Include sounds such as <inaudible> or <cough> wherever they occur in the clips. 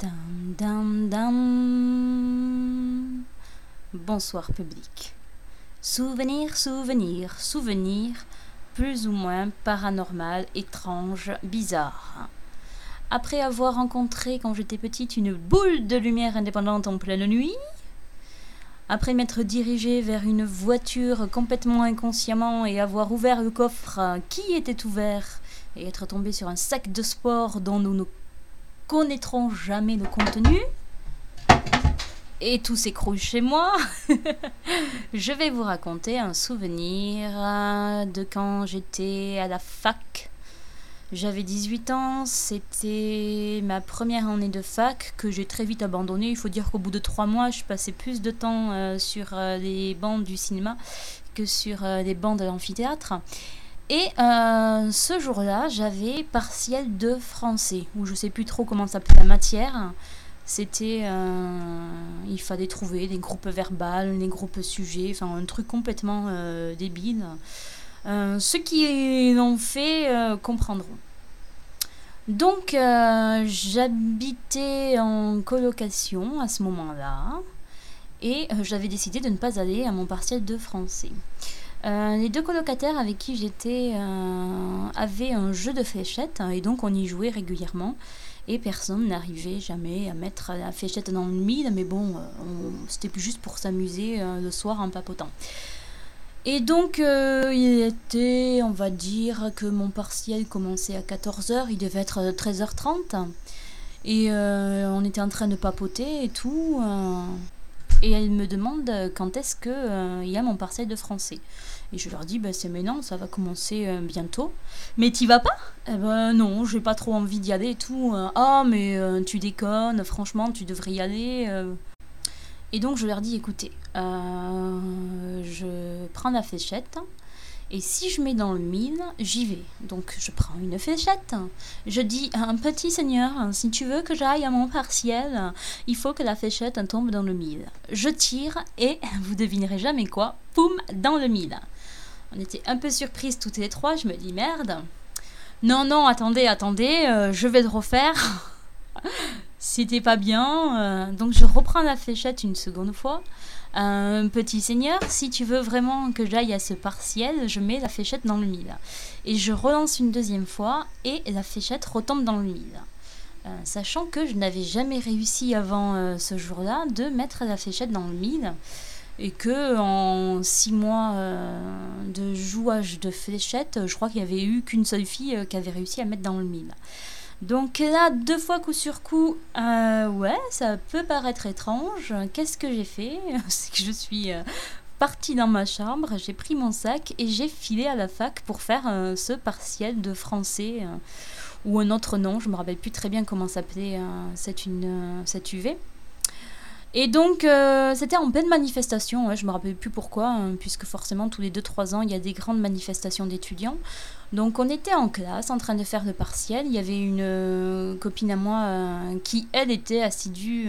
Dam, dam, dam. Bonsoir public. Souvenir, souvenir, souvenir, plus ou moins paranormal, étrange, bizarre. Après avoir rencontré quand j'étais petite une boule de lumière indépendante en pleine nuit, après m'être dirigée vers une voiture complètement inconsciemment et avoir ouvert le coffre qui était ouvert et être tombé sur un sac de sport dont nous ne connaîtrons jamais le contenu, et tout s'écroule chez moi, <laughs> je vais vous raconter un souvenir euh, de quand j'étais à la fac. J'avais 18 ans, c'était ma première année de fac que j'ai très vite abandonnée. Il faut dire qu'au bout de trois mois, je passais plus de temps euh, sur euh, les bancs du cinéma que sur les bancs de l'amphithéâtre. Et ce jour-là, j'avais partiel de français, ou je sais plus trop comment s'appelle la matière. C'était. Euh, il fallait trouver des groupes verbales, des groupes sujets, enfin un truc complètement euh, débile. Euh, ceux qui l'ont fait comprendront. Donc, j'habitais en colocation à ce moment-là et j'avais décidé de ne pas aller à mon partiel de français. Les deux colocataires avec qui j'étais avaient un jeu de fléchettes et donc on y jouait régulièrement et personne n'arrivait jamais à mettre la fléchette dans le mille, mais bon, euh, c'était plus juste pour s'amuser euh, le soir en papotant. Et donc, euh, il était, on va dire que mon partiel commençait à 14h, il devait être 13h30. Et on était en train de papoter et tout. Et elle me demande quand est-ce qu'il y a mon partiel de français. Et je leur dis, bah, c'est maintenant, ça va commencer euh, bientôt. Mais t'y vas pas? Eh ben non, j'ai pas trop envie d'y aller et tout. Ah, mais euh, tu déconnes, franchement, tu devrais y aller. Euh. Et donc je leur dis, écoutez, je prends la fléchette. Et si je mets dans le mille, j'y vais. Donc je prends une fléchette. Je dis un petit seigneur, si tu veux que j'aille à mon partiel, il faut que la fléchette tombe dans le mille. Je tire et <laughs> vous devinerez jamais quoi, poum, dans le mille. On était un peu surprises toutes les trois. Je me dis merde. Non, non, attendez, attendez, euh, je vais le refaire. <laughs> C'était pas bien. Euh, donc je reprends la fléchette une seconde fois. Un petit seigneur, si tu veux vraiment que j'aille à ce partiel, je mets la fléchette dans le mille. Et je relance une deuxième fois et la fléchette retombe dans le mille. Euh, sachant que je n'avais jamais réussi avant ce jour-là de mettre la fléchette dans le mille et que en six mois euh, de jouage de fléchettes, je crois qu'il n'y avait eu qu'une seule fille euh, qui avait réussi à mettre dans le mille. Donc là, deux fois coup sur coup, euh, ouais, ça peut paraître étrange. Qu'est-ce que j'ai fait <laughs> C'est que je suis partie dans ma chambre, j'ai pris mon sac et j'ai filé à la fac pour faire ce partiel de français ou un autre nom. Je me rappelle plus très bien comment s'appelait cette UV. Et donc, euh, c'était en pleine manifestation, je me rappelle plus pourquoi, hein, puisque forcément, tous les 2-3 ans, il y a des grandes manifestations d'étudiants. Donc, on était en classe, en train de faire le partiel. Il y avait une euh, copine à moi euh, qui, elle, était assidue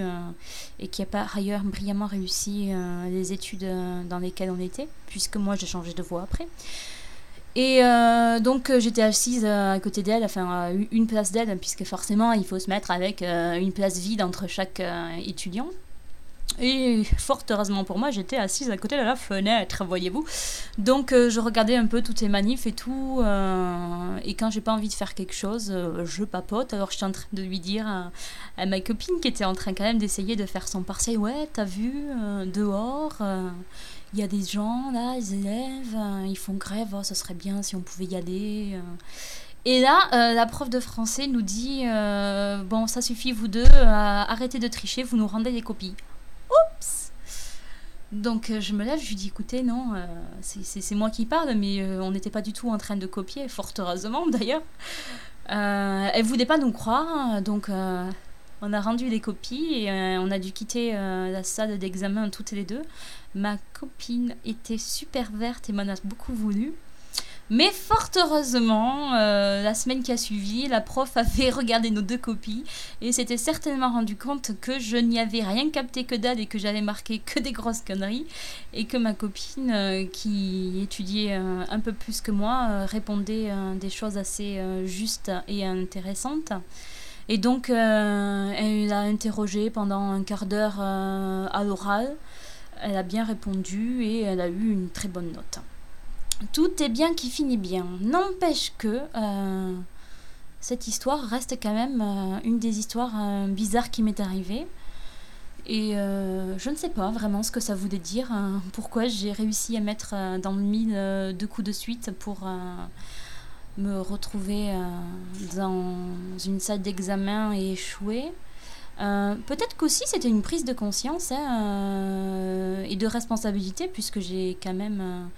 et qui a par ailleurs brillamment réussi les études dans lesquelles on était, puisque moi, j'ai changé de voie après. Et donc j'étais assise à côté d'elle, enfin une place d'elle, puisque forcément il faut se mettre avec une place vide entre chaque étudiant. Et fort heureusement pour moi, j'étais assise à côté de la fenêtre, voyez-vous. Donc euh, je regardais un peu toutes les manifs et tout. Euh, et quand j'ai pas envie de faire quelque chose, euh, je papote. Alors j'étais en train de lui dire à, ma copine qui était en train quand même d'essayer de faire son partiel Ouais, t'as vu, dehors, il y a des gens là, les élèves, ils font grève, oh, ça serait bien si on pouvait y aller. Et là, la prof de français nous dit Bon, ça suffit, vous deux, arrêtez de tricher, vous nous rendez des copies. Donc euh, je me lève, je lui dis écoutez, non, euh, c'est moi qui parle, mais euh, on n'était pas du tout en train de copier, fort heureusement <laughs> d'ailleurs. elle voulait pas nous croire, donc on a rendu les copies et on a dû quitter la salle d'examen toutes les deux. Ma copine était super verte et m'en a beaucoup voulu. Mais fort heureusement, euh, la semaine qui a suivi, la prof avait <laughs> regardé nos deux copies et s'était certainement rendu compte que je n'y avais rien capté que dalle et que j'avais marqué que des grosses conneries et que ma copine, euh, qui étudiait euh, un peu plus que moi, répondait des choses assez justes et intéressantes. Et donc, elle l'a interrogé pendant un quart d'heure à l'oral. Elle a bien répondu et elle a eu une très bonne note. Tout est bien qui finit bien. N'empêche que cette histoire reste quand même une des histoires bizarres qui m'est arrivée. Et euh, je ne sais pas vraiment ce que ça voulait dire, hein. pourquoi j'ai réussi à mettre euh, dans le mille euh, deux coups de suite pour me retrouver dans une salle d'examen et échouer. Peut-être qu'aussi c'était une prise de conscience hein, et de responsabilité, puisque j'ai quand même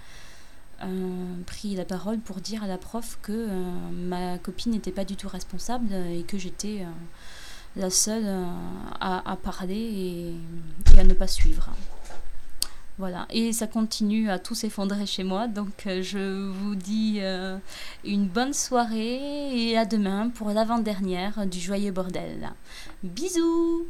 pris la parole pour dire à la prof que ma copine n'était pas du tout responsable et que j'étais la seule euh, à, parler et, à ne pas suivre. Voilà, et ça continue à tout s'effondrer chez moi, donc euh, je vous dis euh, une bonne soirée et à demain pour l'avant-dernière du Joyeux Bordel. Bisous